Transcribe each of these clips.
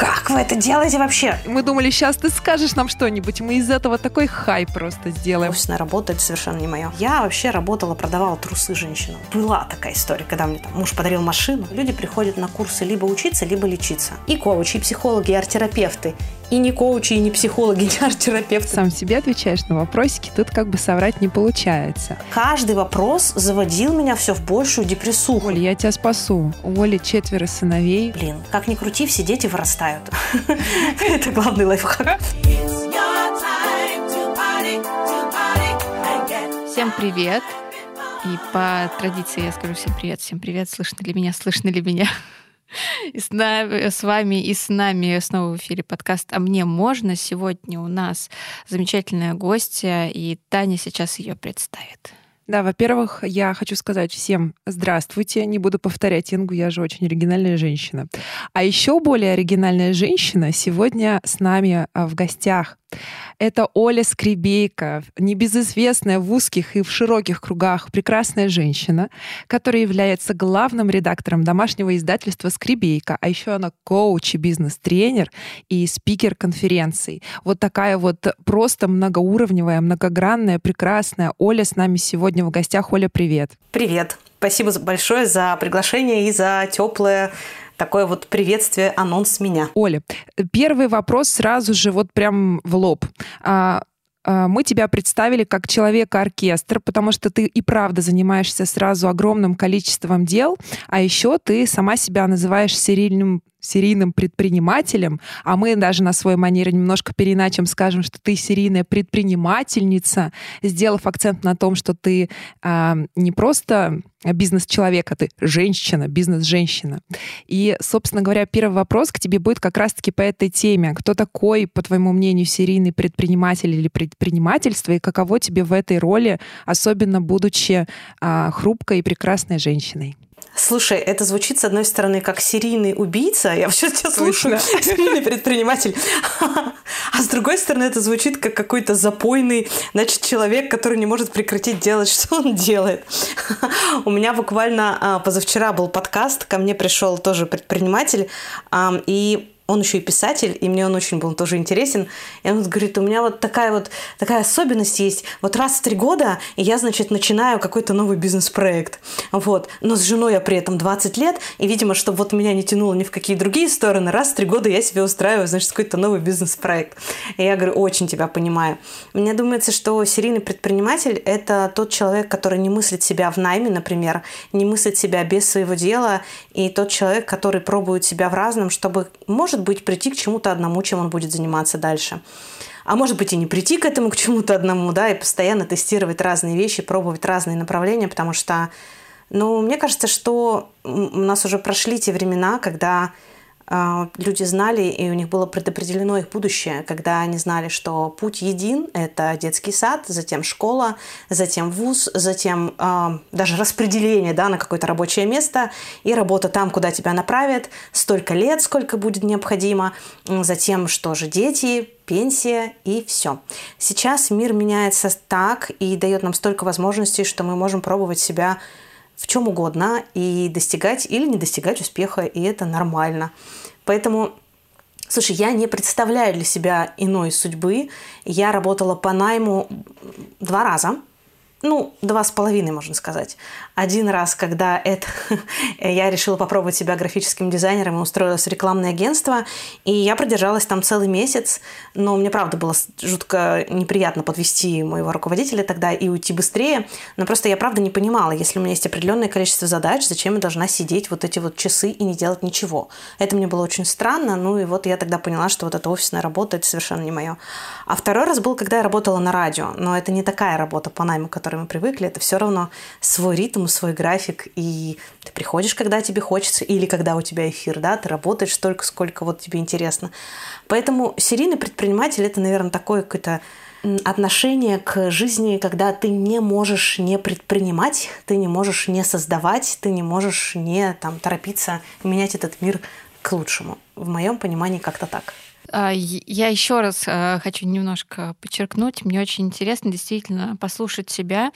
как вы это делаете вообще? Мы думали, сейчас ты скажешь нам что-нибудь, мы из этого такой хай просто сделаем. Офисная работа – это совершенно не мое. Я вообще работала, продавала трусы женщинам. Была такая история, когда мне там муж подарил машину. Люди приходят на курсы либо учиться, либо лечиться. И коучи, и психологи, и арт-терапевты. И не коучи, и не психологи, и не арт-терапевты. Сам себе отвечаешь на вопросики, тут как бы соврать не получается. Каждый вопрос заводил меня все в большую депрессуху. Оля, я тебя спасу. У Оли четверо сыновей. Блин, как ни крути, все дети вырастают. Это главный лайфхак. Всем привет! И по традиции я скажу всем привет, всем привет, слышно ли меня, слышно ли меня. И с, нами, с вами и с нами снова в эфире подкаст «А мне можно?». Сегодня у нас замечательная гостья, и Таня сейчас ее представит. Да, во-первых, я хочу сказать всем здравствуйте. Не буду повторять Ингу, я же очень оригинальная женщина. А еще более оригинальная женщина сегодня с нами а, в гостях. Это Оля Скребейка, небезызвестная в узких и в широких кругах прекрасная женщина, которая является главным редактором домашнего издательства «Скребейка», а еще она коуч и бизнес-тренер и спикер конференций. Вот такая вот просто многоуровневая, многогранная, прекрасная Оля с нами сегодня в гостях. Оля, привет. Привет. Спасибо большое за приглашение и за теплое такое вот приветствие, анонс меня. Оля, первый вопрос сразу же вот прям в лоб а, а, мы тебя представили как человека-оркестр, потому что ты и правда занимаешься сразу огромным количеством дел, а еще ты сама себя называешь серийным серийным предпринимателем, а мы даже на свой манере немножко переначем скажем, что ты серийная предпринимательница, сделав акцент на том, что ты э, не просто бизнес-человек, а ты женщина, бизнес-женщина. И, собственно говоря, первый вопрос к тебе будет как раз-таки по этой теме. Кто такой, по твоему мнению, серийный предприниматель или предпринимательство, и каково тебе в этой роли, особенно будучи э, хрупкой и прекрасной женщиной? Слушай, это звучит, с одной стороны, как серийный убийца. Я вообще тебя слушаю. Серийный предприниматель. А с другой стороны, это звучит как какой-то запойный, значит, человек, который не может прекратить делать, что он делает. У меня буквально а, позавчера был подкаст, ко мне пришел тоже предприниматель, и он еще и писатель, и мне он очень был тоже интересен. И он говорит, у меня вот такая вот такая особенность есть. Вот раз в три года и я, значит, начинаю какой-то новый бизнес-проект. Вот. Но с женой я при этом 20 лет, и, видимо, чтобы вот меня не тянуло ни в какие другие стороны, раз в три года я себе устраиваю, значит, какой-то новый бизнес-проект. И я говорю, очень тебя понимаю. Мне думается, что серийный предприниматель – это тот человек, который не мыслит себя в найме, например, не мыслит себя без своего дела, и тот человек, который пробует себя в разном, чтобы, может может быть, прийти к чему-то одному, чем он будет заниматься дальше. А может быть и не прийти к этому, к чему-то одному, да, и постоянно тестировать разные вещи, пробовать разные направления, потому что, ну, мне кажется, что у нас уже прошли те времена, когда люди знали, и у них было предопределено их будущее, когда они знали, что путь един – это детский сад, затем школа, затем вуз, затем э, даже распределение да, на какое-то рабочее место и работа там, куда тебя направят, столько лет, сколько будет необходимо, затем что же дети, пенсия и все. Сейчас мир меняется так и дает нам столько возможностей, что мы можем пробовать себя в чем угодно и достигать или не достигать успеха, и это нормально. Поэтому Слушай, я не представляю для себя иной судьбы. Я работала по найму два раза ну, два с половиной, можно сказать. Один раз, когда это, я решила попробовать себя графическим дизайнером устроилась в рекламное агентство, и я продержалась там целый месяц, но мне, правда, было жутко неприятно подвести моего руководителя тогда и уйти быстрее, но просто я, правда, не понимала, если у меня есть определенное количество задач, зачем я должна сидеть вот эти вот часы и не делать ничего. Это мне было очень странно, ну и вот я тогда поняла, что вот эта офисная работа, это совершенно не мое. А второй раз был, когда я работала на радио, но это не такая работа по найму, которая которой мы привыкли, это все равно свой ритм, свой график, и ты приходишь, когда тебе хочется, или когда у тебя эфир, да, ты работаешь столько, сколько вот тебе интересно. Поэтому серийный предприниматель – это, наверное, такое какое-то отношение к жизни, когда ты не можешь не предпринимать, ты не можешь не создавать, ты не можешь не там, торопиться менять этот мир к лучшему. В моем понимании как-то так. А, я еще раз а, хочу немножко подчеркнуть. Мне очень интересно действительно послушать себя.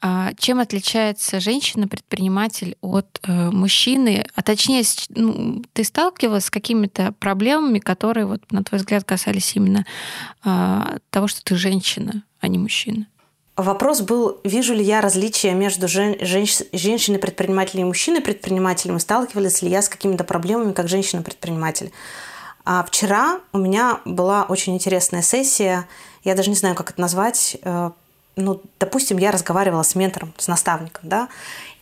А, чем отличается женщина-предприниматель от э, мужчины? А точнее, ну, ты сталкивалась с какими-то проблемами, которые, вот, на твой взгляд, касались именно того, что ты женщина, а не мужчина? Вопрос был, вижу ли я различия между жен, женщ, женщиной-предпринимателем и мужчиной-предпринимателем, и сталкивалась ли я с какими-то проблемами как женщина-предприниматель. А вчера у меня была очень интересная сессия, я даже не знаю, как это назвать, э, ну, допустим, я разговаривала с ментором, с наставником, да,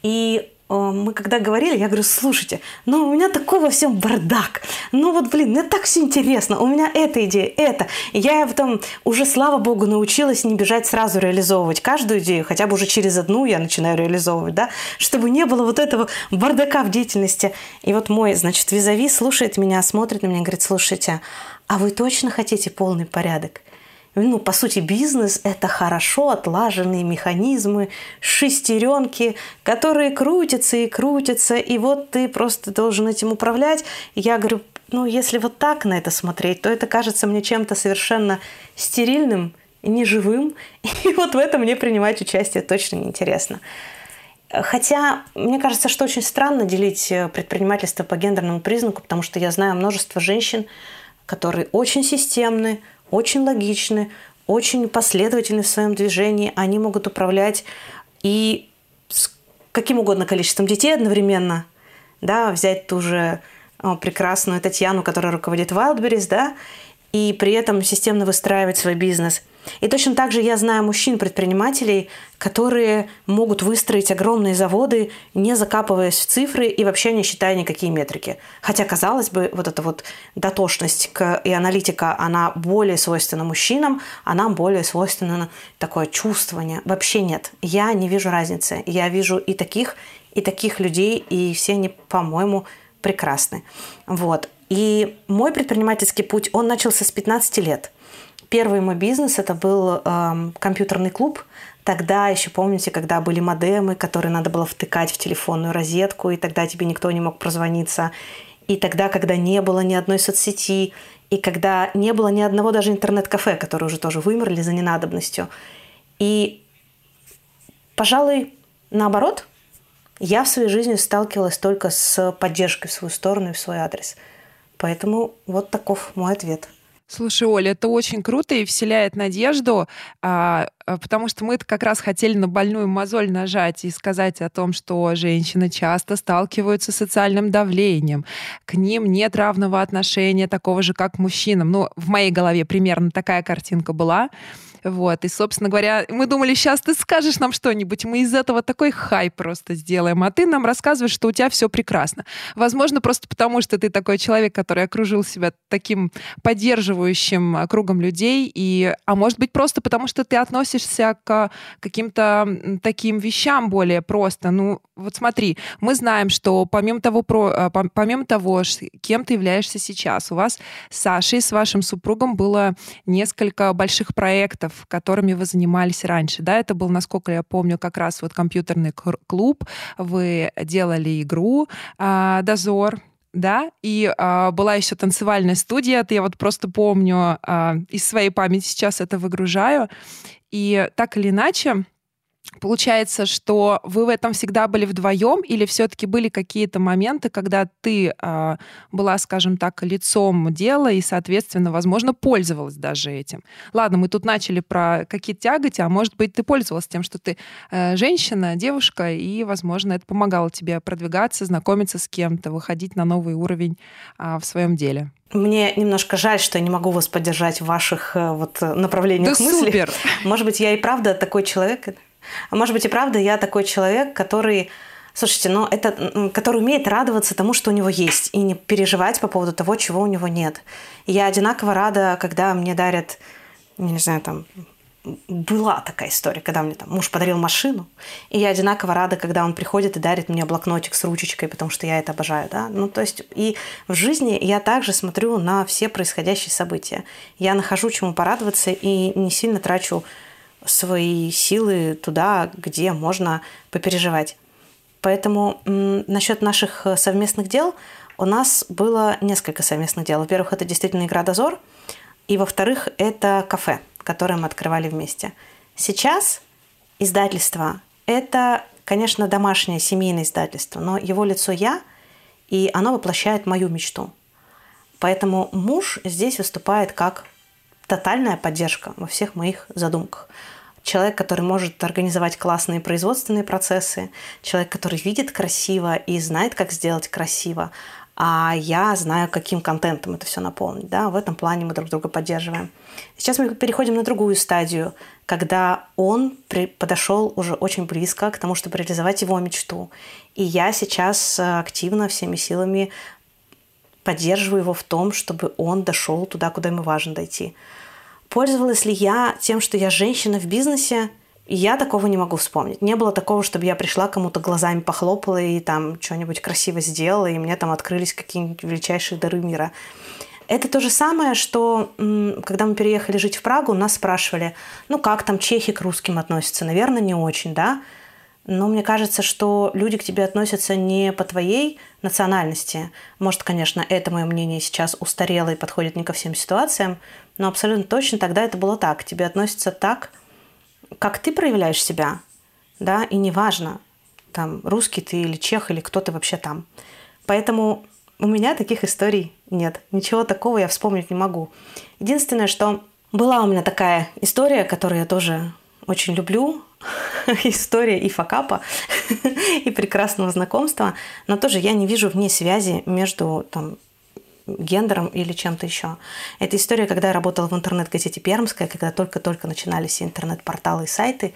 и мы когда говорили, я говорю, слушайте, ну у меня такой во всем бардак. Ну вот, блин, мне так все интересно. У меня эта идея, это. И я потом уже, слава богу, научилась не бежать сразу реализовывать каждую идею, хотя бы уже через одну я начинаю реализовывать, да, чтобы не было вот этого бардака в деятельности. И вот мой, значит, визави слушает меня, смотрит на меня говорит, слушайте, а вы точно хотите полный порядок? Ну, по сути, бизнес – это хорошо отлаженные механизмы, шестеренки, которые крутятся и крутятся, и вот ты просто должен этим управлять. Я говорю, ну, если вот так на это смотреть, то это кажется мне чем-то совершенно стерильным, неживым, и вот в этом мне принимать участие точно неинтересно. Хотя, мне кажется, что очень странно делить предпринимательство по гендерному признаку, потому что я знаю множество женщин, которые очень системны, очень логичны, очень последовательны в своем движении. Они могут управлять и с каким угодно количеством детей одновременно. Да, взять ту же прекрасную Татьяну, которая руководит Wildberries, да, и при этом системно выстраивать свой бизнес – и точно так же я знаю мужчин-предпринимателей, которые могут выстроить огромные заводы, не закапываясь в цифры и вообще не считая никакие метрики. Хотя, казалось бы, вот эта вот дотошность и аналитика, она более свойственна мужчинам, а нам более свойственно такое чувствование. Вообще нет. Я не вижу разницы. Я вижу и таких, и таких людей, и все они, по-моему, прекрасны. Вот. И мой предпринимательский путь, он начался с 15 лет. Первый мой бизнес это был э, компьютерный клуб. Тогда еще помните, когда были модемы, которые надо было втыкать в телефонную розетку, и тогда тебе никто не мог прозвониться. И тогда, когда не было ни одной соцсети, и когда не было ни одного даже интернет-кафе, которые уже тоже вымерли за ненадобностью. И, пожалуй, наоборот, я в своей жизни сталкивалась только с поддержкой в свою сторону и в свой адрес. Поэтому вот таков мой ответ. Слушай, Оля, это очень круто и вселяет надежду, а, а, потому что мы как раз хотели на больную мозоль нажать и сказать о том, что женщины часто сталкиваются с социальным давлением, к ним нет равного отношения такого же, как к мужчинам. Ну, в моей голове примерно такая картинка была. Вот. И, собственно говоря, мы думали, сейчас ты скажешь нам что-нибудь, мы из этого такой хай просто сделаем, а ты нам рассказываешь, что у тебя все прекрасно. Возможно, просто потому, что ты такой человек, который окружил себя таким поддерживающим кругом людей, и, а может быть, просто потому, что ты относишься к каким-то таким вещам более просто. Ну, вот смотри, мы знаем, что помимо того, про, а, помимо того, кем ты являешься сейчас, у вас с Сашей, с вашим супругом было несколько больших проектов, которыми вы занимались раньше. Да, это был, насколько я помню, как раз вот компьютерный клуб. Вы делали игру а, «Дозор», да, и а, была еще танцевальная студия, это я вот просто помню а, из своей памяти сейчас это выгружаю. И так или иначе, Получается, что вы в этом всегда были вдвоем, или все-таки были какие-то моменты, когда ты э, была, скажем так, лицом дела и, соответственно, возможно, пользовалась даже этим. Ладно, мы тут начали про какие-то тяготи, а может быть, ты пользовалась тем, что ты э, женщина, девушка, и, возможно, это помогало тебе продвигаться, знакомиться с кем-то, выходить на новый уровень э, в своем деле. Мне немножко жаль, что я не могу вас поддержать в ваших э, вот направлениях да мысли. Супер. Может быть, я и правда такой человек. А может быть и правда я такой человек, который Слушайте, но это, который умеет радоваться тому, что у него есть, и не переживать по поводу того, чего у него нет. И я одинаково рада, когда мне дарят, не знаю, там, была такая история, когда мне там муж подарил машину, и я одинаково рада, когда он приходит и дарит мне блокнотик с ручечкой, потому что я это обожаю, да. Ну, то есть и в жизни я также смотрю на все происходящие события. Я нахожу чему порадоваться и не сильно трачу свои силы туда, где можно попереживать. Поэтому насчет наших э, совместных дел у нас было несколько совместных дел. Во-первых, это действительно игра «Дозор», и во-вторых, это кафе, которое мы открывали вместе. Сейчас издательство – это, конечно, домашнее семейное издательство, но его лицо я, и оно воплощает мою мечту. Поэтому муж здесь выступает как тотальная поддержка во всех моих задумках. Человек, который может организовать классные производственные процессы, человек, который видит красиво и знает, как сделать красиво, а я знаю, каким контентом это все наполнить. Да? В этом плане мы друг друга поддерживаем. Сейчас мы переходим на другую стадию, когда он при, подошел уже очень близко к тому, чтобы реализовать его мечту. И я сейчас э, активно всеми силами поддерживаю его в том, чтобы он дошел туда, куда ему важно дойти. Пользовалась ли я тем, что я женщина в бизнесе? Я такого не могу вспомнить. Не было такого, чтобы я пришла кому-то глазами похлопала и там что-нибудь красиво сделала, и мне там открылись какие-нибудь величайшие дары мира. Это то же самое, что когда мы переехали жить в Прагу, нас спрашивали, ну как там чехи к русским относятся? Наверное, не очень, да? Но мне кажется, что люди к тебе относятся не по твоей национальности. Может, конечно, это мое мнение сейчас устарело и подходит не ко всем ситуациям, но абсолютно точно тогда это было так. К тебе относятся так, как ты проявляешь себя, да, и неважно, там, русский ты или чех, или кто ты вообще там. Поэтому у меня таких историй нет. Ничего такого я вспомнить не могу. Единственное, что была у меня такая история, которую я тоже очень люблю. История и факапа, и прекрасного знакомства. Но тоже я не вижу в ней связи между там, гендером или чем-то еще. Это история, когда я работала в интернет-газете «Пермская», когда только-только начинались интернет-порталы и сайты,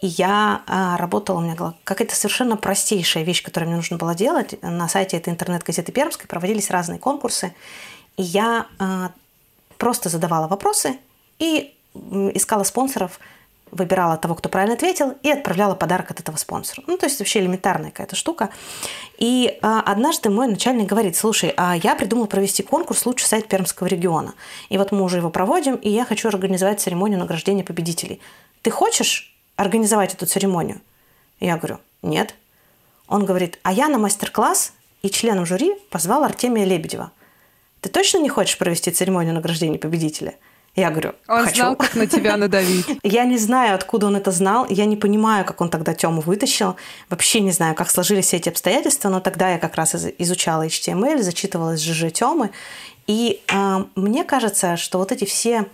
и я а, работала, у меня была какая-то совершенно простейшая вещь, которую мне нужно было делать. На сайте этой интернет-газеты «Пермской» проводились разные конкурсы, и я а, просто задавала вопросы и искала спонсоров – выбирала того, кто правильно ответил, и отправляла подарок от этого спонсора. Ну, то есть вообще элементарная какая-то штука. И а, однажды мой начальник говорит, слушай, а я придумал провести конкурс «Лучший сайт Пермского региона». И вот мы уже его проводим, и я хочу организовать церемонию награждения победителей. Ты хочешь организовать эту церемонию? Я говорю, нет. Он говорит, а я на мастер-класс и членом жюри позвал Артемия Лебедева. Ты точно не хочешь провести церемонию награждения победителя? Я говорю, он хочу. знал, как на тебя надавить. Я не знаю, откуда он это знал. Я не понимаю, как он тогда Тему вытащил. Вообще не знаю, как сложились эти обстоятельства, но тогда я как раз изучала HTML, зачитывалась ЖЖ Темы. И э, мне кажется, что вот эти все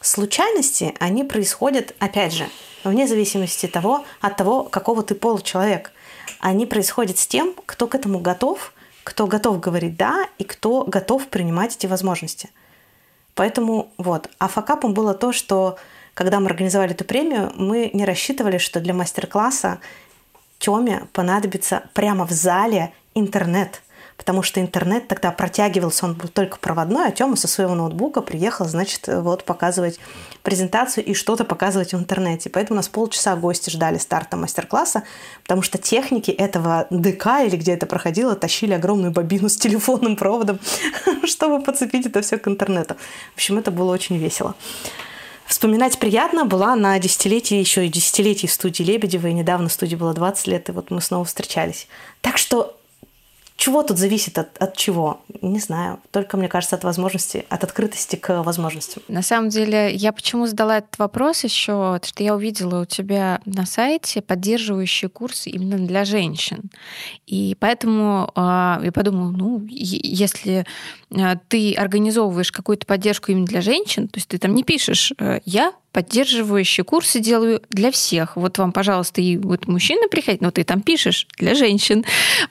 случайности, они происходят, опять же, вне зависимости того, от того, какого ты пола человек. Они происходят с тем, кто к этому готов, кто готов говорить «да» и кто готов принимать эти возможности – Поэтому вот. А факапом было то, что когда мы организовали эту премию, мы не рассчитывали, что для мастер-класса Тёме понадобится прямо в зале интернет – потому что интернет тогда протягивался, он был только проводной, а Тёма со своего ноутбука приехал, значит, вот показывать презентацию и что-то показывать в интернете. Поэтому у нас полчаса гости ждали старта мастер-класса, потому что техники этого ДК или где это проходило, тащили огромную бобину с телефонным проводом, чтобы подцепить это все к интернету. В общем, это было очень весело. Вспоминать приятно была на десятилетие, еще и десятилетие в студии Лебедева, и недавно студии было 20 лет, и вот мы снова встречались. Так что чего тут зависит от, от чего? Не знаю. Только, мне кажется, от возможности, от открытости к возможностям. На самом деле, я почему задала этот вопрос еще, что я увидела у тебя на сайте поддерживающие курсы именно для женщин. И поэтому э, я подумала, ну, если э, ты организовываешь какую-то поддержку именно для женщин, то есть ты там не пишешь э, «я поддерживающие курсы делаю для всех. Вот вам, пожалуйста, и вот мужчины приходят, но ты там пишешь для женщин.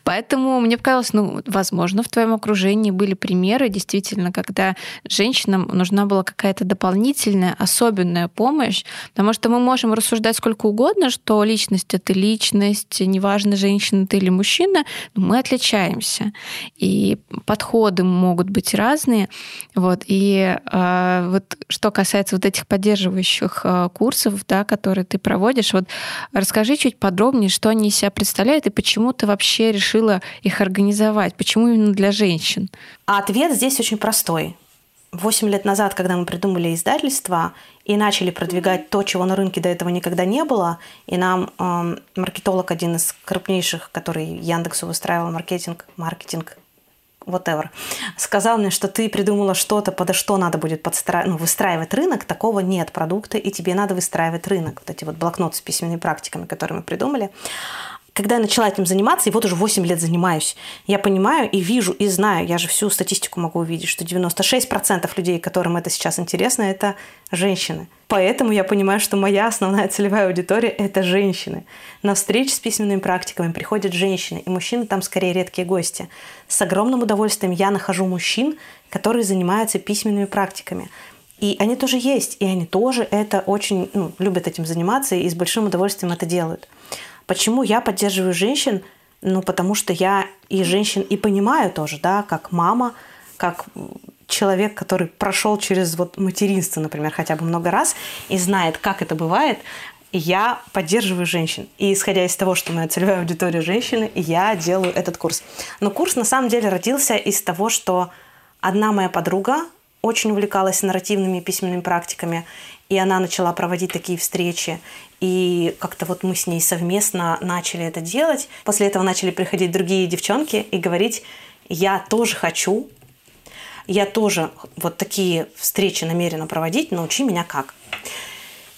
Поэтому мне показалось, ну, возможно, в твоем окружении были примеры, действительно, когда женщинам нужна была какая-то дополнительная, особенная помощь, потому что мы можем рассуждать сколько угодно, что личность — это личность, неважно, женщина ты или мужчина, мы отличаемся. И подходы могут быть разные. Вот. И э, вот что касается вот этих поддерживающих обучающих э, курсов, да, которые ты проводишь. Вот расскажи чуть подробнее, что они из себя представляют и почему ты вообще решила их организовать, почему именно для женщин? А ответ здесь очень простой. Восемь лет назад, когда мы придумали издательство и начали продвигать то, чего на рынке до этого никогда не было, и нам э, маркетолог один из крупнейших, который Яндексу выстраивал маркетинг, маркетинг whatever, сказал мне, что ты придумала что-то, подо что надо будет подстра... ну, выстраивать рынок, такого нет. Продукта, и тебе надо выстраивать рынок. Вот эти вот блокноты с письменными практиками, которые мы придумали когда я начала этим заниматься, и вот уже 8 лет занимаюсь, я понимаю и вижу, и знаю, я же всю статистику могу увидеть, что 96% людей, которым это сейчас интересно, это женщины. Поэтому я понимаю, что моя основная целевая аудитория – это женщины. На встречи с письменными практиками приходят женщины, и мужчины там скорее редкие гости. С огромным удовольствием я нахожу мужчин, которые занимаются письменными практиками. И они тоже есть, и они тоже это очень ну, любят этим заниматься и с большим удовольствием это делают. Почему я поддерживаю женщин? Ну, потому что я и женщин и понимаю тоже, да, как мама, как человек, который прошел через вот материнство, например, хотя бы много раз и знает, как это бывает, я поддерживаю женщин. И исходя из того, что моя целевая аудитория женщины, я делаю этот курс. Но курс на самом деле родился из того, что одна моя подруга очень увлекалась нарративными письменными практиками, и она начала проводить такие встречи. И как-то вот мы с ней совместно начали это делать. После этого начали приходить другие девчонки и говорить, я тоже хочу, я тоже вот такие встречи намерена проводить, научи меня как.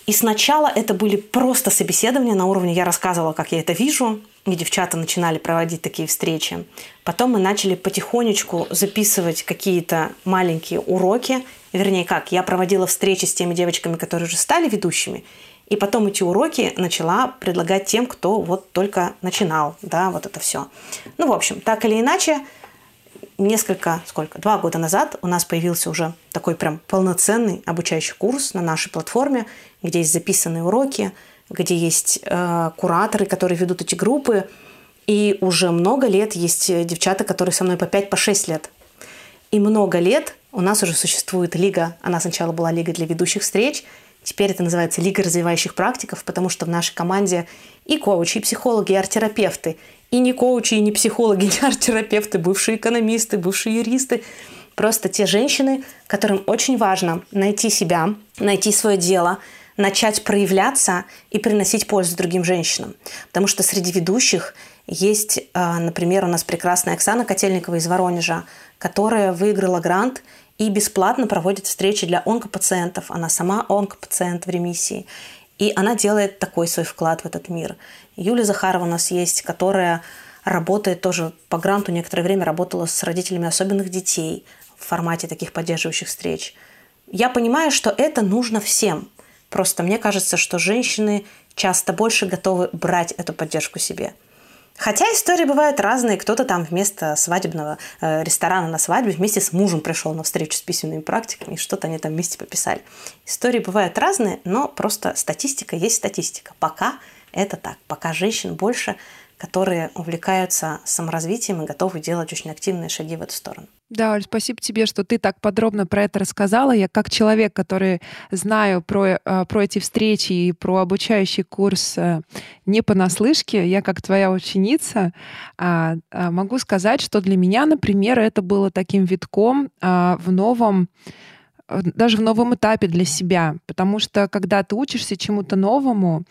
И сначала это были просто собеседования на уровне «я рассказывала, как я это вижу», и девчата начинали проводить такие встречи. Потом мы начали потихонечку записывать какие-то маленькие уроки. Вернее, как, я проводила встречи с теми девочками, которые уже стали ведущими, и потом эти уроки начала предлагать тем, кто вот только начинал, да, вот это все. Ну, в общем, так или иначе, несколько, сколько, два года назад у нас появился уже такой прям полноценный обучающий курс на нашей платформе, где есть записанные уроки, где есть э, кураторы, которые ведут эти группы. И уже много лет есть девчата, которые со мной по 5-6 по лет. И много лет у нас уже существует лига. Она сначала была лига для ведущих встреч, теперь это называется лига развивающих практиков, потому что в нашей команде и коучи, и психологи, и арт-терапевты, и не коучи, и не психологи, не арт-терапевты, бывшие экономисты, бывшие юристы. Просто те женщины, которым очень важно найти себя, найти свое дело, начать проявляться и приносить пользу другим женщинам. Потому что среди ведущих есть, а, например, у нас прекрасная Оксана Котельникова из Воронежа, которая выиграла грант и бесплатно проводит встречи для онкопациентов. Она сама онкопациент в ремиссии. И она делает такой свой вклад в этот мир. Юлия Захарова у нас есть, которая работает тоже по гранту некоторое время работала с родителями особенных детей в формате таких поддерживающих встреч. Я понимаю, что это нужно всем. Просто мне кажется, что женщины часто больше готовы брать эту поддержку себе. Хотя истории бывают разные. Кто-то там вместо свадебного э, ресторана на свадьбе вместе с мужем пришел на встречу с письменными практиками, и что-то они там вместе пописали. Истории бывают разные, но просто статистика есть статистика. Пока это так. Пока женщин больше, которые увлекаются саморазвитием и готовы делать очень активные шаги в эту сторону. Да, Оль, спасибо тебе, что ты так подробно про это рассказала. Я как человек, который знаю про, э, про эти встречи и про обучающий курс э, не понаслышке, я как твоя ученица а, а, могу сказать, что для меня, например, это было таким витком а, в новом даже в новом этапе для себя, потому что когда ты учишься чему-то новому,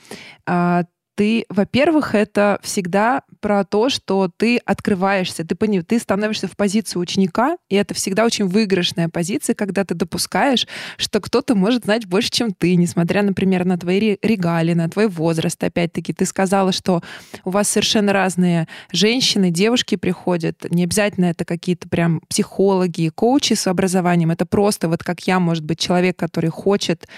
ты, во-первых, это всегда про то, что ты открываешься, ты, пони, ты становишься в позицию ученика, и это всегда очень выигрышная позиция, когда ты допускаешь, что кто-то может знать больше, чем ты, несмотря, например, на твои регалии, на твой возраст. Опять-таки, ты сказала, что у вас совершенно разные женщины, девушки приходят. Не обязательно это какие-то прям психологи, коучи с образованием. Это просто вот как я, может быть, человек, который хочет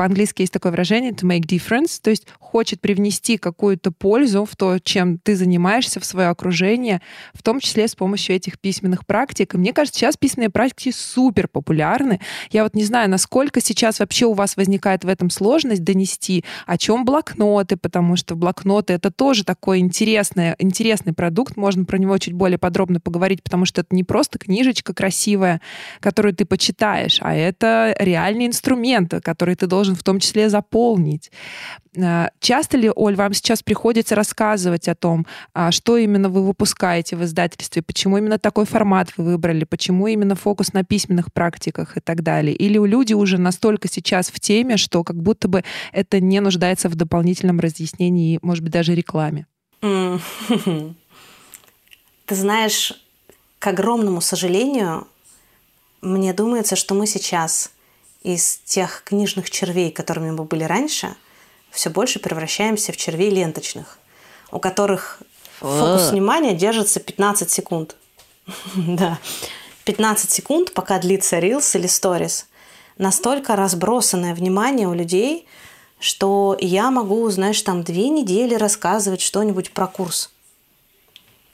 по-английски есть такое выражение to make difference, то есть хочет привнести какую-то пользу в то, чем ты занимаешься, в свое окружение, в том числе с помощью этих письменных практик. И мне кажется, сейчас письменные практики супер популярны. Я вот не знаю, насколько сейчас вообще у вас возникает в этом сложность донести, о чем блокноты, потому что блокноты это тоже такой интересный, интересный продукт, можно про него чуть более подробно поговорить, потому что это не просто книжечка красивая, которую ты почитаешь, а это реальный инструмент, который ты должен должен в том числе заполнить. Э, часто ли, Оль, вам сейчас приходится рассказывать о том, а, что именно вы выпускаете в издательстве, почему именно такой формат вы выбрали, почему именно фокус на письменных практиках и так далее? Или у люди уже настолько сейчас в теме, что как будто бы это не нуждается в дополнительном разъяснении, может быть, даже рекламе? Ты знаешь, к огромному сожалению, мне думается, что мы сейчас из тех книжных червей, которыми мы были раньше, все больше превращаемся в червей ленточных, у которых фокус внимания держится 15 секунд. Да. 15 секунд, пока длится Reels или Stories. Настолько разбросанное внимание у людей, что я могу, знаешь, там две недели рассказывать что-нибудь про курс.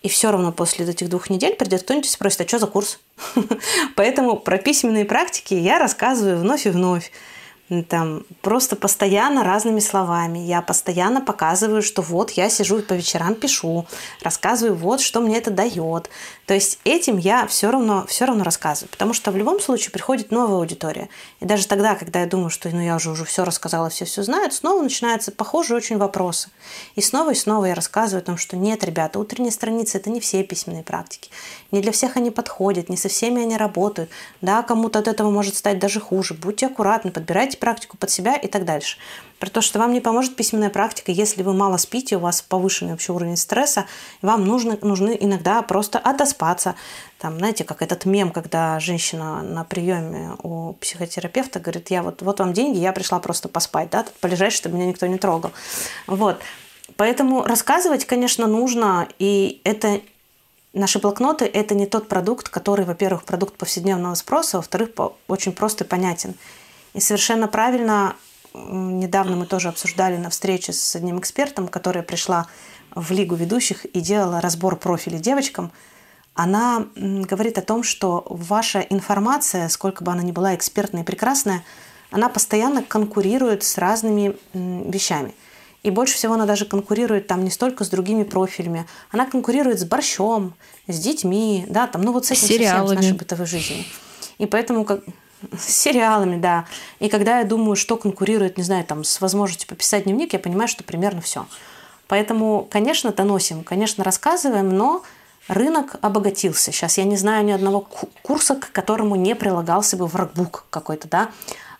И все равно после этих двух недель придет кто-нибудь и спросит, а что за курс? Поэтому про письменные практики я рассказываю вновь и вновь там просто постоянно разными словами. Я постоянно показываю, что вот я сижу по вечерам пишу, рассказываю вот, что мне это дает. То есть этим я все равно, все равно рассказываю, потому что в любом случае приходит новая аудитория. И даже тогда, когда я думаю, что ну, я уже, уже все рассказала, все все знают, снова начинаются похожие очень вопросы. И снова и снова я рассказываю о том, что нет, ребята, утренние страницы – это не все письменные практики. Не для всех они подходят, не со всеми они работают. Да, кому-то от этого может стать даже хуже. Будьте аккуратны, подбирайте практику под себя и так дальше. Про то, что вам не поможет письменная практика, если вы мало спите, у вас повышенный вообще уровень стресса, вам нужно, нужны иногда просто отоспаться. Там, знаете, как этот мем, когда женщина на приеме у психотерапевта говорит, я вот, вот вам деньги, я пришла просто поспать, да, полежать, чтобы меня никто не трогал. Вот. Поэтому рассказывать, конечно, нужно, и это Наши блокноты – это не тот продукт, который, во-первых, продукт повседневного спроса, во-вторых, очень прост и понятен. И совершенно правильно, недавно мы тоже обсуждали на встрече с одним экспертом, которая пришла в Лигу ведущих и делала разбор профилей девочкам, она говорит о том, что ваша информация, сколько бы она ни была экспертная и прекрасная, она постоянно конкурирует с разными вещами – и больше всего она даже конкурирует там не столько с другими профилями, она конкурирует с борщом, с детьми, да, там, ну вот с этим Сериалами. совсем, с нашей бытовой жизнью. И поэтому как с сериалами, да. И когда я думаю, что конкурирует, не знаю, там, с возможностью пописать дневник, я понимаю, что примерно все. Поэтому, конечно, доносим, конечно, рассказываем, но рынок обогатился. Сейчас я не знаю ни одного курса, к которому не прилагался бы воркбук какой-то, да.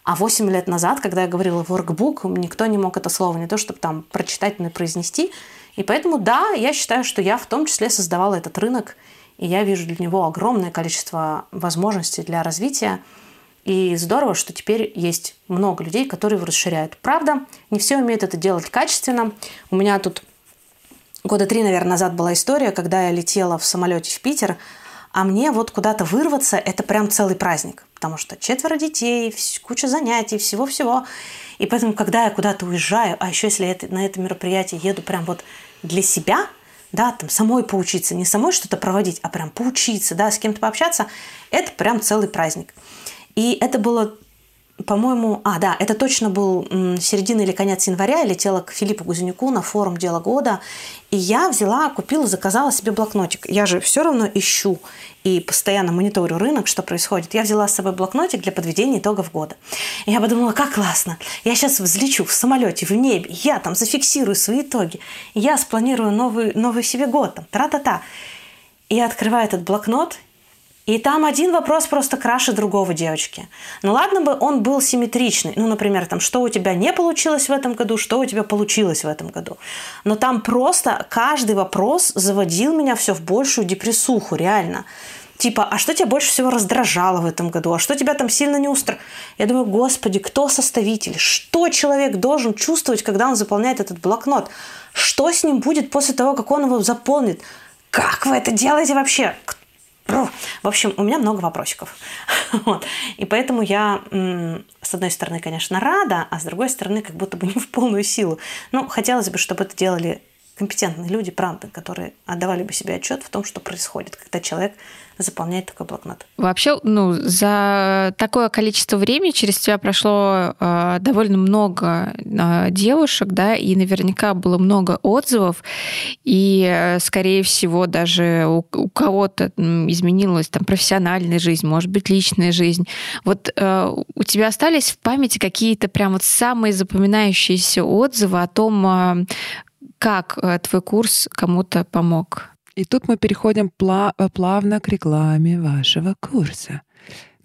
А 8 лет назад, когда я говорила workbook, никто не мог это слово не то, чтобы там прочитать, но и произнести. И поэтому, да, я считаю, что я в том числе создавала этот рынок, и я вижу для него огромное количество возможностей для развития. И здорово, что теперь есть много людей, которые его расширяют. Правда, не все умеют это делать качественно. У меня тут года три, наверное, назад была история, когда я летела в самолете в Питер, а мне вот куда-то вырваться – это прям целый праздник, потому что четверо детей, куча занятий, всего-всего. И поэтому, когда я куда-то уезжаю, а еще если я на это мероприятие еду прям вот для себя, да, там самой поучиться, не самой что-то проводить, а прям поучиться, да, с кем-то пообщаться, это прям целый праздник. И это было по-моему, а, да, это точно был середина или конец января, я летела к Филиппу Гузенюку на форум «Дело года», и я взяла, купила, заказала себе блокнотик. Я же все равно ищу и постоянно мониторю рынок, что происходит. Я взяла с собой блокнотик для подведения итогов года. И я подумала, как классно. Я сейчас взлечу в самолете, в небе, я там зафиксирую свои итоги, я спланирую новый, новый себе год, там, тра-та-та. И я открываю этот блокнот, и там один вопрос просто краше другого девочки. Ну ладно бы он был симметричный. Ну, например, там, что у тебя не получилось в этом году, что у тебя получилось в этом году. Но там просто каждый вопрос заводил меня все в большую депрессуху, реально. Типа, а что тебя больше всего раздражало в этом году? А что тебя там сильно не устроило? Я думаю, господи, кто составитель? Что человек должен чувствовать, когда он заполняет этот блокнот? Что с ним будет после того, как он его заполнит? Как вы это делаете вообще? В общем, у меня много вопросиков. вот. И поэтому я, с одной стороны, конечно, рада, а с другой стороны, как будто бы не в полную силу. Ну, хотелось бы, чтобы это делали компетентные люди, правда, которые отдавали бы себе отчет в том, что происходит, когда человек заполняет такой блокнот. Вообще, ну, за такое количество времени через тебя прошло э, довольно много э, девушек, да, и наверняка было много отзывов, и, скорее всего, даже у, у кого-то изменилась там профессиональная жизнь, может быть, личная жизнь. Вот э, у тебя остались в памяти какие-то прям вот самые запоминающиеся отзывы о том, э, как э, твой курс кому-то помог? И тут мы переходим плавно к рекламе вашего курса.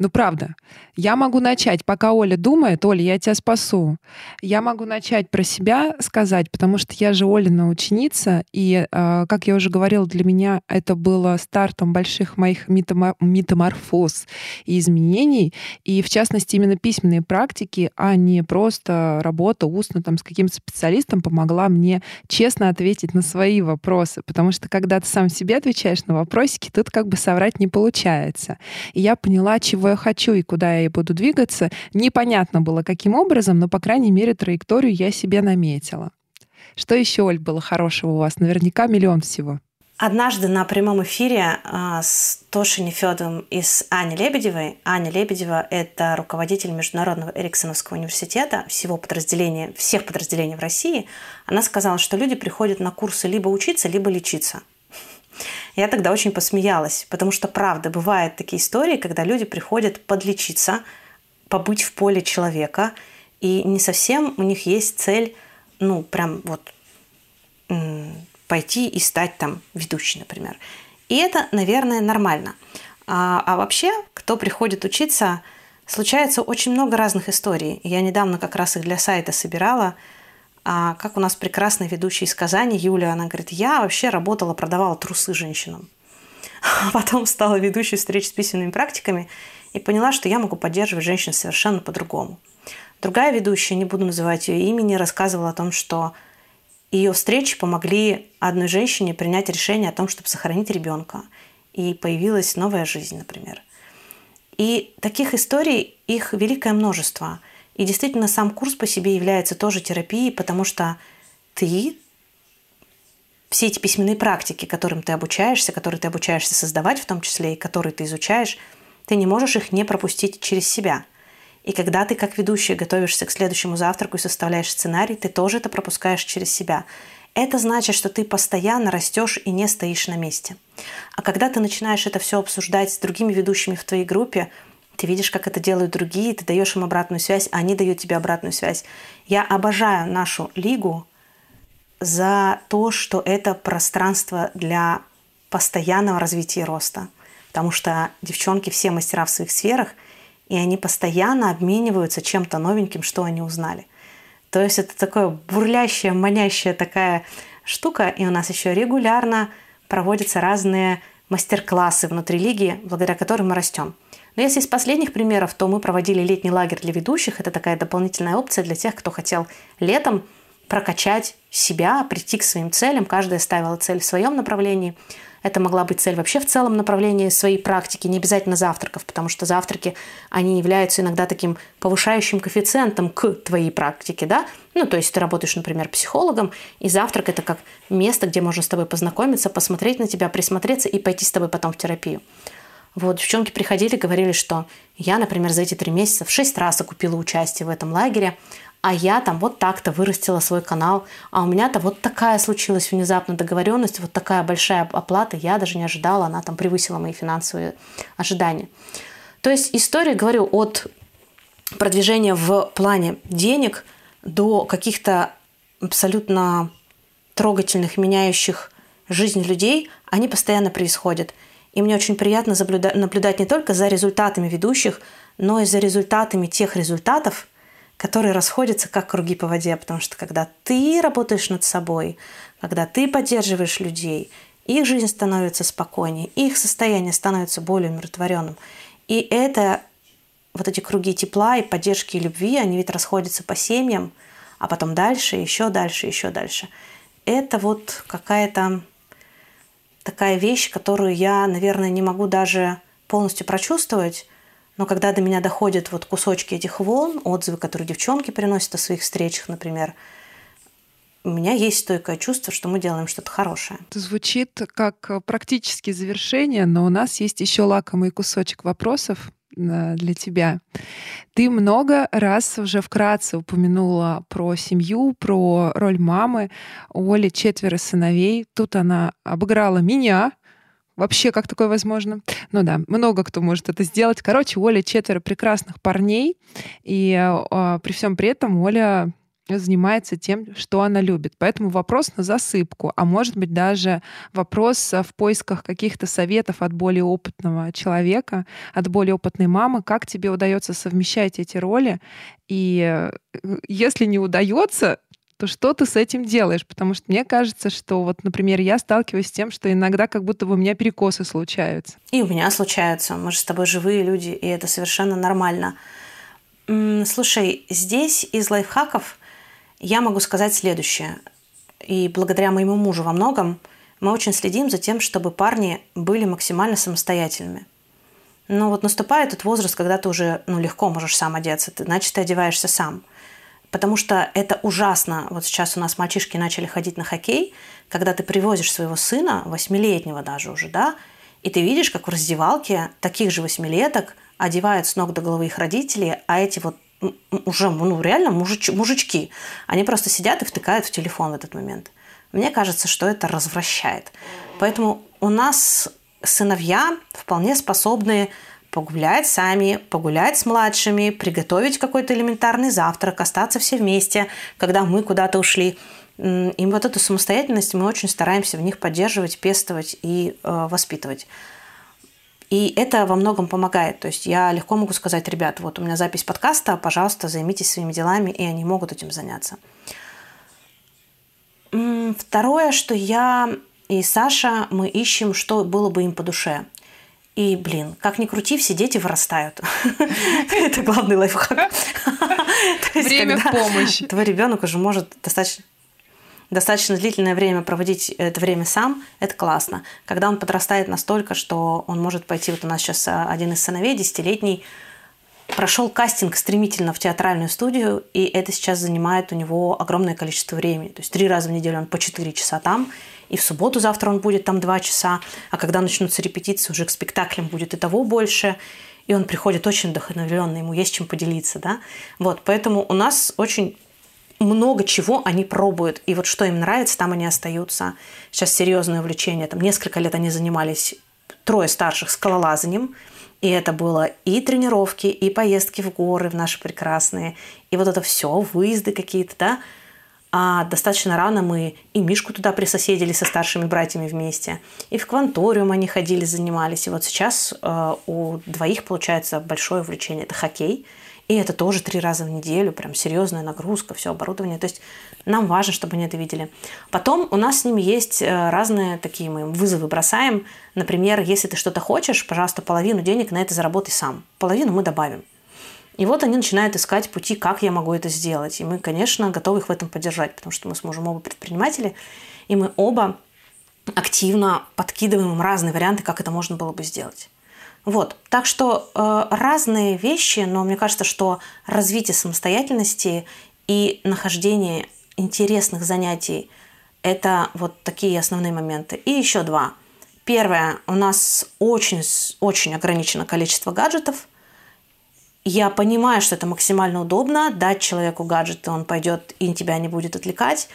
Ну, правда. Я могу начать, пока Оля думает, Оля, я тебя спасу. Я могу начать про себя сказать, потому что я же Олина ученица, и, э, как я уже говорила, для меня это было стартом больших моих метаморфоз и изменений, и, в частности, именно письменные практики, а не просто работа устно там с каким-то специалистом помогла мне честно ответить на свои вопросы, потому что когда ты сам себе отвечаешь на вопросики, тут как бы соврать не получается. И я поняла, чего я хочу и куда я буду двигаться. Непонятно было, каким образом, но, по крайней мере, траекторию я себе наметила. Что еще, Оль, было хорошего у вас? Наверняка миллион всего. Однажды на прямом эфире а, с Тошей Нефедовым и с Аней Лебедевой. Аня Лебедева – это руководитель Международного Эриксоновского университета, всего подразделения, всех подразделений в России. Она сказала, что люди приходят на курсы либо учиться, либо лечиться. Я тогда очень посмеялась, потому что, правда, бывают такие истории, когда люди приходят подлечиться, побыть в поле человека, и не совсем у них есть цель, ну, прям вот пойти и стать там ведущей, например. И это, наверное, нормально. А, а вообще, кто приходит учиться, случается очень много разных историй. Я недавно как раз их для сайта собирала – а как у нас прекрасный ведущий из Казани, Юля, она говорит, я вообще работала, продавала трусы женщинам. А потом стала ведущей встреч с письменными практиками и поняла, что я могу поддерживать женщин совершенно по-другому. Другая ведущая, не буду называть ее имени, рассказывала о том, что ее встречи помогли одной женщине принять решение о том, чтобы сохранить ребенка. И появилась новая жизнь, например. И таких историй, их великое множество – и действительно, сам курс по себе является тоже терапией, потому что ты все эти письменные практики, которым ты обучаешься, которые ты обучаешься создавать в том числе, и которые ты изучаешь, ты не можешь их не пропустить через себя. И когда ты как ведущий готовишься к следующему завтраку и составляешь сценарий, ты тоже это пропускаешь через себя. Это значит, что ты постоянно растешь и не стоишь на месте. А когда ты начинаешь это все обсуждать с другими ведущими в твоей группе, ты видишь, как это делают другие, ты даешь им обратную связь, а они дают тебе обратную связь. Я обожаю нашу лигу за то, что это пространство для постоянного развития и роста. Потому что девчонки все мастера в своих сферах, и они постоянно обмениваются чем-то новеньким, что они узнали. То есть это такое бурлящая, манящая такая штука, и у нас еще регулярно проводятся разные мастер-классы внутри лиги, благодаря которым мы растем. Но если из последних примеров, то мы проводили летний лагерь для ведущих. Это такая дополнительная опция для тех, кто хотел летом прокачать себя, прийти к своим целям. Каждая ставила цель в своем направлении. Это могла быть цель вообще в целом направлении своей практики, не обязательно завтраков, потому что завтраки, они являются иногда таким повышающим коэффициентом к твоей практике, да? Ну, то есть ты работаешь, например, психологом, и завтрак – это как место, где можно с тобой познакомиться, посмотреть на тебя, присмотреться и пойти с тобой потом в терапию. Вот, девчонки приходили, говорили, что я, например, за эти три месяца в шесть раз окупила участие в этом лагере, а я там вот так-то вырастила свой канал, а у меня-то вот такая случилась внезапно договоренность, вот такая большая оплата, я даже не ожидала, она там превысила мои финансовые ожидания. То есть история, говорю, от продвижения в плане денег до каких-то абсолютно трогательных, меняющих жизнь людей, они постоянно происходят – и мне очень приятно наблюдать не только за результатами ведущих, но и за результатами тех результатов, которые расходятся как круги по воде. Потому что когда ты работаешь над собой, когда ты поддерживаешь людей, их жизнь становится спокойнее, их состояние становится более умиротворенным. И это вот эти круги тепла и поддержки и любви, они ведь расходятся по семьям, а потом дальше, еще дальше, еще дальше. Это вот какая-то такая вещь, которую я, наверное, не могу даже полностью прочувствовать, но когда до меня доходят вот кусочки этих волн, отзывы, которые девчонки приносят о своих встречах, например, у меня есть стойкое чувство, что мы делаем что-то хорошее. Это звучит как практически завершение, но у нас есть еще лакомый кусочек вопросов, для тебя. Ты много раз уже вкратце упомянула про семью, про роль мамы. У Оли четверо сыновей. Тут она обыграла меня, Вообще, как такое возможно? Ну да, много кто может это сделать. Короче, у Оли четверо прекрасных парней, и э, при всем при этом Оля занимается тем, что она любит. Поэтому вопрос на засыпку, а может быть даже вопрос в поисках каких-то советов от более опытного человека, от более опытной мамы, как тебе удается совмещать эти роли. И э, если не удается, то что ты с этим делаешь? Потому что мне кажется, что вот, например, я сталкиваюсь с тем, что иногда как будто бы у меня перекосы случаются. И у меня случаются. Мы же с тобой живые люди, и это совершенно нормально. Слушай, здесь из лайфхаков я могу сказать следующее. И благодаря моему мужу во многом мы очень следим за тем, чтобы парни были максимально самостоятельными. Но вот наступает тот возраст, когда ты уже ну, легко можешь сам одеться, значит, ты одеваешься сам – Потому что это ужасно. Вот сейчас у нас мальчишки начали ходить на хоккей, когда ты привозишь своего сына, восьмилетнего даже уже, да, и ты видишь, как в раздевалке таких же восьмилеток одевают с ног до головы их родители, а эти вот уже ну, реально мужич, мужички, они просто сидят и втыкают в телефон в этот момент. Мне кажется, что это развращает. Поэтому у нас сыновья вполне способны погулять сами, погулять с младшими, приготовить какой-то элементарный завтрак, остаться все вместе, когда мы куда-то ушли. И вот эту самостоятельность мы очень стараемся в них поддерживать, пестовать и э, воспитывать. И это во многом помогает. То есть я легко могу сказать, ребят, вот у меня запись подкаста, пожалуйста, займитесь своими делами, и они могут этим заняться. Второе, что я и Саша, мы ищем, что было бы им по душе. И, блин, как ни крути, все дети вырастают. Это главный лайфхак. Время в помощь. Твой ребенок уже может достаточно достаточно длительное время проводить это время сам, это классно. Когда он подрастает настолько, что он может пойти, вот у нас сейчас а, один из сыновей, десятилетний, прошел кастинг стремительно в театральную студию, и это сейчас занимает у него огромное количество времени. То есть три раза в неделю он по четыре часа там, и в субботу завтра он будет там два часа, а когда начнутся репетиции, уже к спектаклям будет и того больше. И он приходит очень вдохновленный, ему есть чем поделиться, да. Вот, поэтому у нас очень много чего они пробуют. И вот что им нравится, там они остаются. Сейчас серьезное увлечение. Там несколько лет они занимались трое старших скалолазанием. И это было и тренировки, и поездки в горы в наши прекрасные, и вот это все, выезды какие-то, да. А достаточно рано мы и Мишку туда присоседили со старшими братьями вместе. И в кванториум они ходили, занимались. И вот сейчас э, у двоих получается большое увлечение. Это хоккей. И это тоже три раза в неделю, прям серьезная нагрузка, все оборудование. То есть нам важно, чтобы они это видели. Потом у нас с ними есть э, разные такие мы вызовы бросаем. Например, если ты что-то хочешь, пожалуйста, половину денег на это заработай сам. Половину мы добавим. И вот они начинают искать пути, как я могу это сделать. И мы, конечно, готовы их в этом поддержать, потому что мы с мужем оба предприниматели, и мы оба активно подкидываем им разные варианты, как это можно было бы сделать. Вот. Так что э, разные вещи, но мне кажется, что развитие самостоятельности и нахождение интересных занятий – это вот такие основные моменты. И еще два. Первое, у нас очень, очень ограничено количество гаджетов – я понимаю, что это максимально удобно, дать человеку гаджет, он пойдет и тебя не будет отвлекать.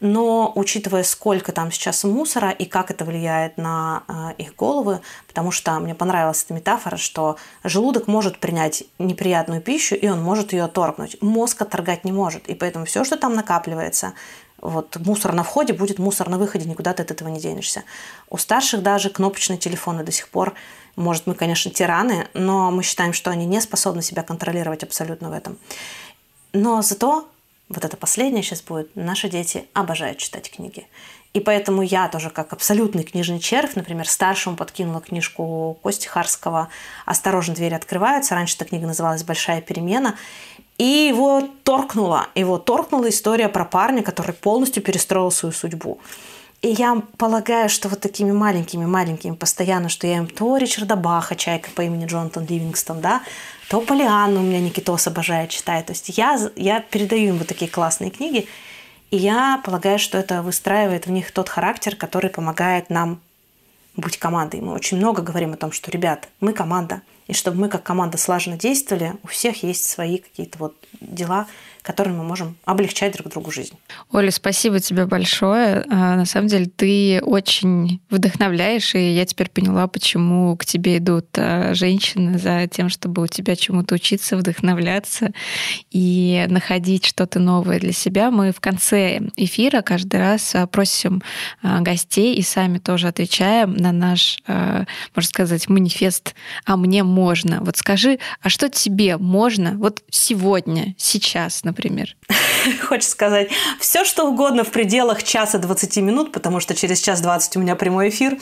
Но учитывая, сколько там сейчас мусора и как это влияет на э, их головы, потому что мне понравилась эта метафора, что желудок может принять неприятную пищу, и он может ее отторгнуть. Мозг отторгать не может. И поэтому все, что там накапливается, вот мусор на входе будет мусор на выходе, никуда ты от этого не денешься. У старших даже кнопочные телефоны до сих пор может, мы, конечно, тираны, но мы считаем, что они не способны себя контролировать абсолютно в этом. Но зато, вот это последнее сейчас будет, наши дети обожают читать книги. И поэтому я тоже, как абсолютный книжный червь, например, старшему подкинула книжку Кости Харского «Осторожно, двери открываются». Раньше эта книга называлась «Большая перемена». И его торкнула. Его торкнула история про парня, который полностью перестроил свою судьбу. И я полагаю, что вот такими маленькими-маленькими постоянно, что я им то Ричарда Баха, чайка по имени Джонатан Ливингстон, да, то Полианну у меня Никитос обожает читать. То есть я, я передаю им вот такие классные книги, и я полагаю, что это выстраивает в них тот характер, который помогает нам быть командой. Мы очень много говорим о том, что, ребят, мы команда. и чтобы мы как команда слаженно действовали, у всех есть свои какие-то вот дела, которыми мы можем облегчать друг другу жизнь. Оля, спасибо тебе большое. А, на самом деле ты очень вдохновляешь, и я теперь поняла, почему к тебе идут а, женщины за тем, чтобы у тебя чему-то учиться, вдохновляться и находить что-то новое для себя. Мы в конце эфира каждый раз а, просим гостей и сами тоже отвечаем на наш, можно сказать, манифест «А мне можно». Вот скажи, а что тебе можно вот сегодня, сейчас, например? Хочешь сказать, все что угодно в пределах часа 20 минут, потому что через час 20 у меня прямой эфир.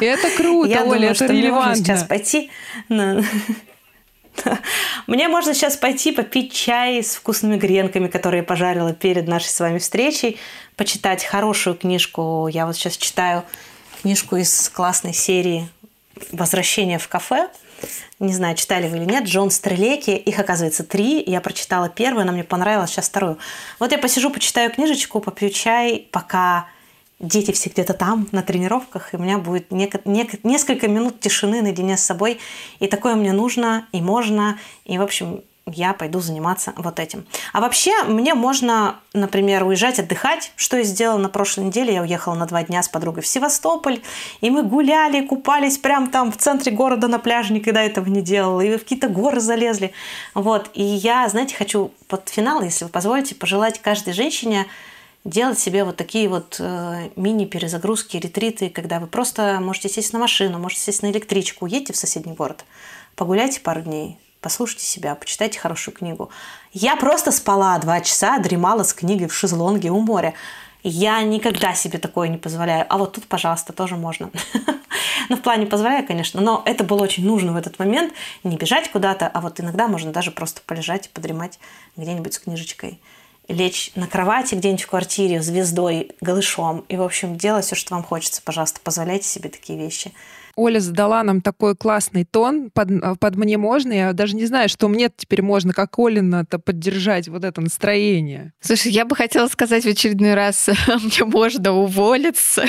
Это круто, Я Оля, думаю, это что релевантно. Мне можно сейчас пойти мне можно сейчас пойти попить чай с вкусными гренками, которые я пожарила перед нашей с вами встречей, почитать хорошую книжку. Я вот сейчас читаю книжку из классной серии «Возвращение в кафе» не знаю, читали вы или нет, Джон Стрелеки. Их, оказывается, три. Я прочитала первую, она мне понравилась, сейчас вторую. Вот я посижу, почитаю книжечку, попью чай, пока дети все где-то там, на тренировках, и у меня будет нек- нек- несколько минут тишины наедине с собой. И такое мне нужно, и можно. И, в общем, я пойду заниматься вот этим. А вообще, мне можно, например, уезжать отдыхать, что я сделала на прошлой неделе. Я уехала на два дня с подругой в Севастополь, и мы гуляли, купались прямо там в центре города на пляже, никогда этого не делала, и в какие-то горы залезли. Вот, и я, знаете, хочу под финал, если вы позволите, пожелать каждой женщине делать себе вот такие вот э, мини-перезагрузки, ретриты, когда вы просто можете сесть на машину, можете сесть на электричку, уедьте в соседний город, погуляйте пару дней, послушайте себя, почитайте хорошую книгу. Я просто спала два часа, дремала с книгой в шезлонге у моря. Я никогда себе такое не позволяю. А вот тут, пожалуйста, тоже можно. ну, в плане позволяю, конечно, но это было очень нужно в этот момент. Не бежать куда-то, а вот иногда можно даже просто полежать и подремать где-нибудь с книжечкой. Лечь на кровати где-нибудь в квартире, звездой, голышом. И, в общем, делать все, что вам хочется. Пожалуйста, позволяйте себе такие вещи. Оля задала нам такой классный тон, под, э, под мне можно, я даже не знаю, что мне теперь можно, как Олина-то поддержать вот это настроение. Слушай, я бы хотела сказать в очередной раз, мне можно уволиться.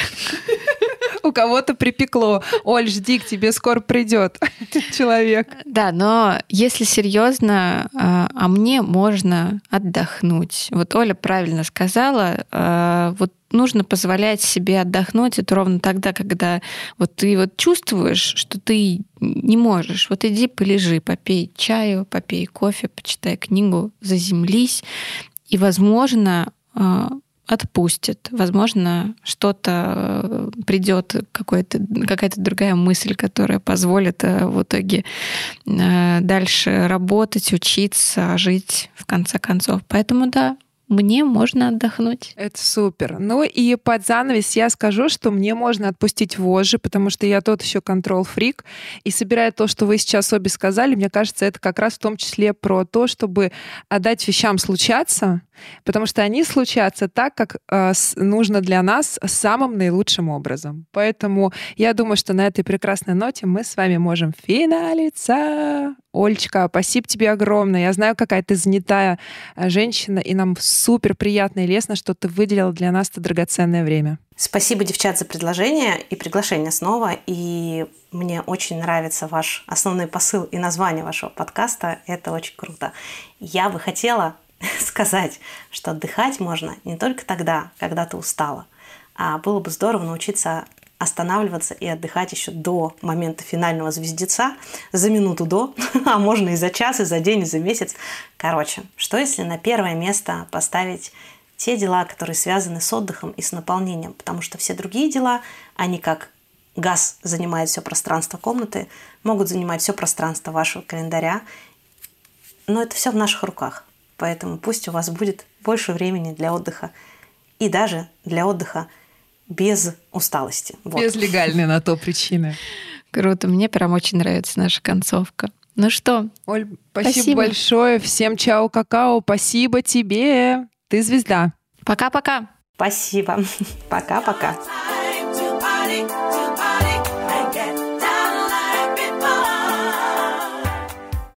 У кого-то припекло. Оль, жди, к тебе скоро придет человек. Да, но если серьезно, а, а мне можно отдохнуть. Вот Оля правильно сказала, а, вот нужно позволять себе отдохнуть. Это ровно тогда, когда вот ты вот чувствуешь, что ты не можешь. Вот иди полежи, попей чаю, попей кофе, почитай книгу, заземлись. И, возможно, а, отпустит. Возможно, что-то э, придет, какая-то другая мысль, которая позволит э, в итоге э, дальше работать, учиться, жить в конце концов. Поэтому да, мне можно отдохнуть. Это супер. Ну и под занавес я скажу, что мне можно отпустить вожжи, потому что я тот еще контрол-фрик. И собирая то, что вы сейчас обе сказали, мне кажется, это как раз в том числе про то, чтобы отдать вещам случаться, потому что они случатся так, как э, нужно для нас самым наилучшим образом. Поэтому я думаю, что на этой прекрасной ноте мы с вами можем финалиться. Олечка, спасибо тебе огромное. Я знаю, какая ты занятая э, женщина, и нам супер приятно и лестно, что ты выделила для нас это драгоценное время. Спасибо, девчат, за предложение и приглашение снова. И мне очень нравится ваш основной посыл и название вашего подкаста. Это очень круто. Я бы хотела сказать, что отдыхать можно не только тогда, когда ты устала, а было бы здорово научиться останавливаться и отдыхать еще до момента финального звездеца, за минуту до, а можно и за час, и за день, и за месяц. Короче, что если на первое место поставить те дела, которые связаны с отдыхом и с наполнением, потому что все другие дела, они как газ занимает все пространство комнаты, могут занимать все пространство вашего календаря, но это все в наших руках. Поэтому пусть у вас будет больше времени для отдыха и даже для отдыха без усталости. Вот. Без легальной на то причины. Круто, мне прям очень нравится наша концовка. Ну что, Оль, спасибо, спасибо. большое. Всем чао, какао. Спасибо тебе. Ты звезда. Пока-пока. Спасибо. Пока-пока.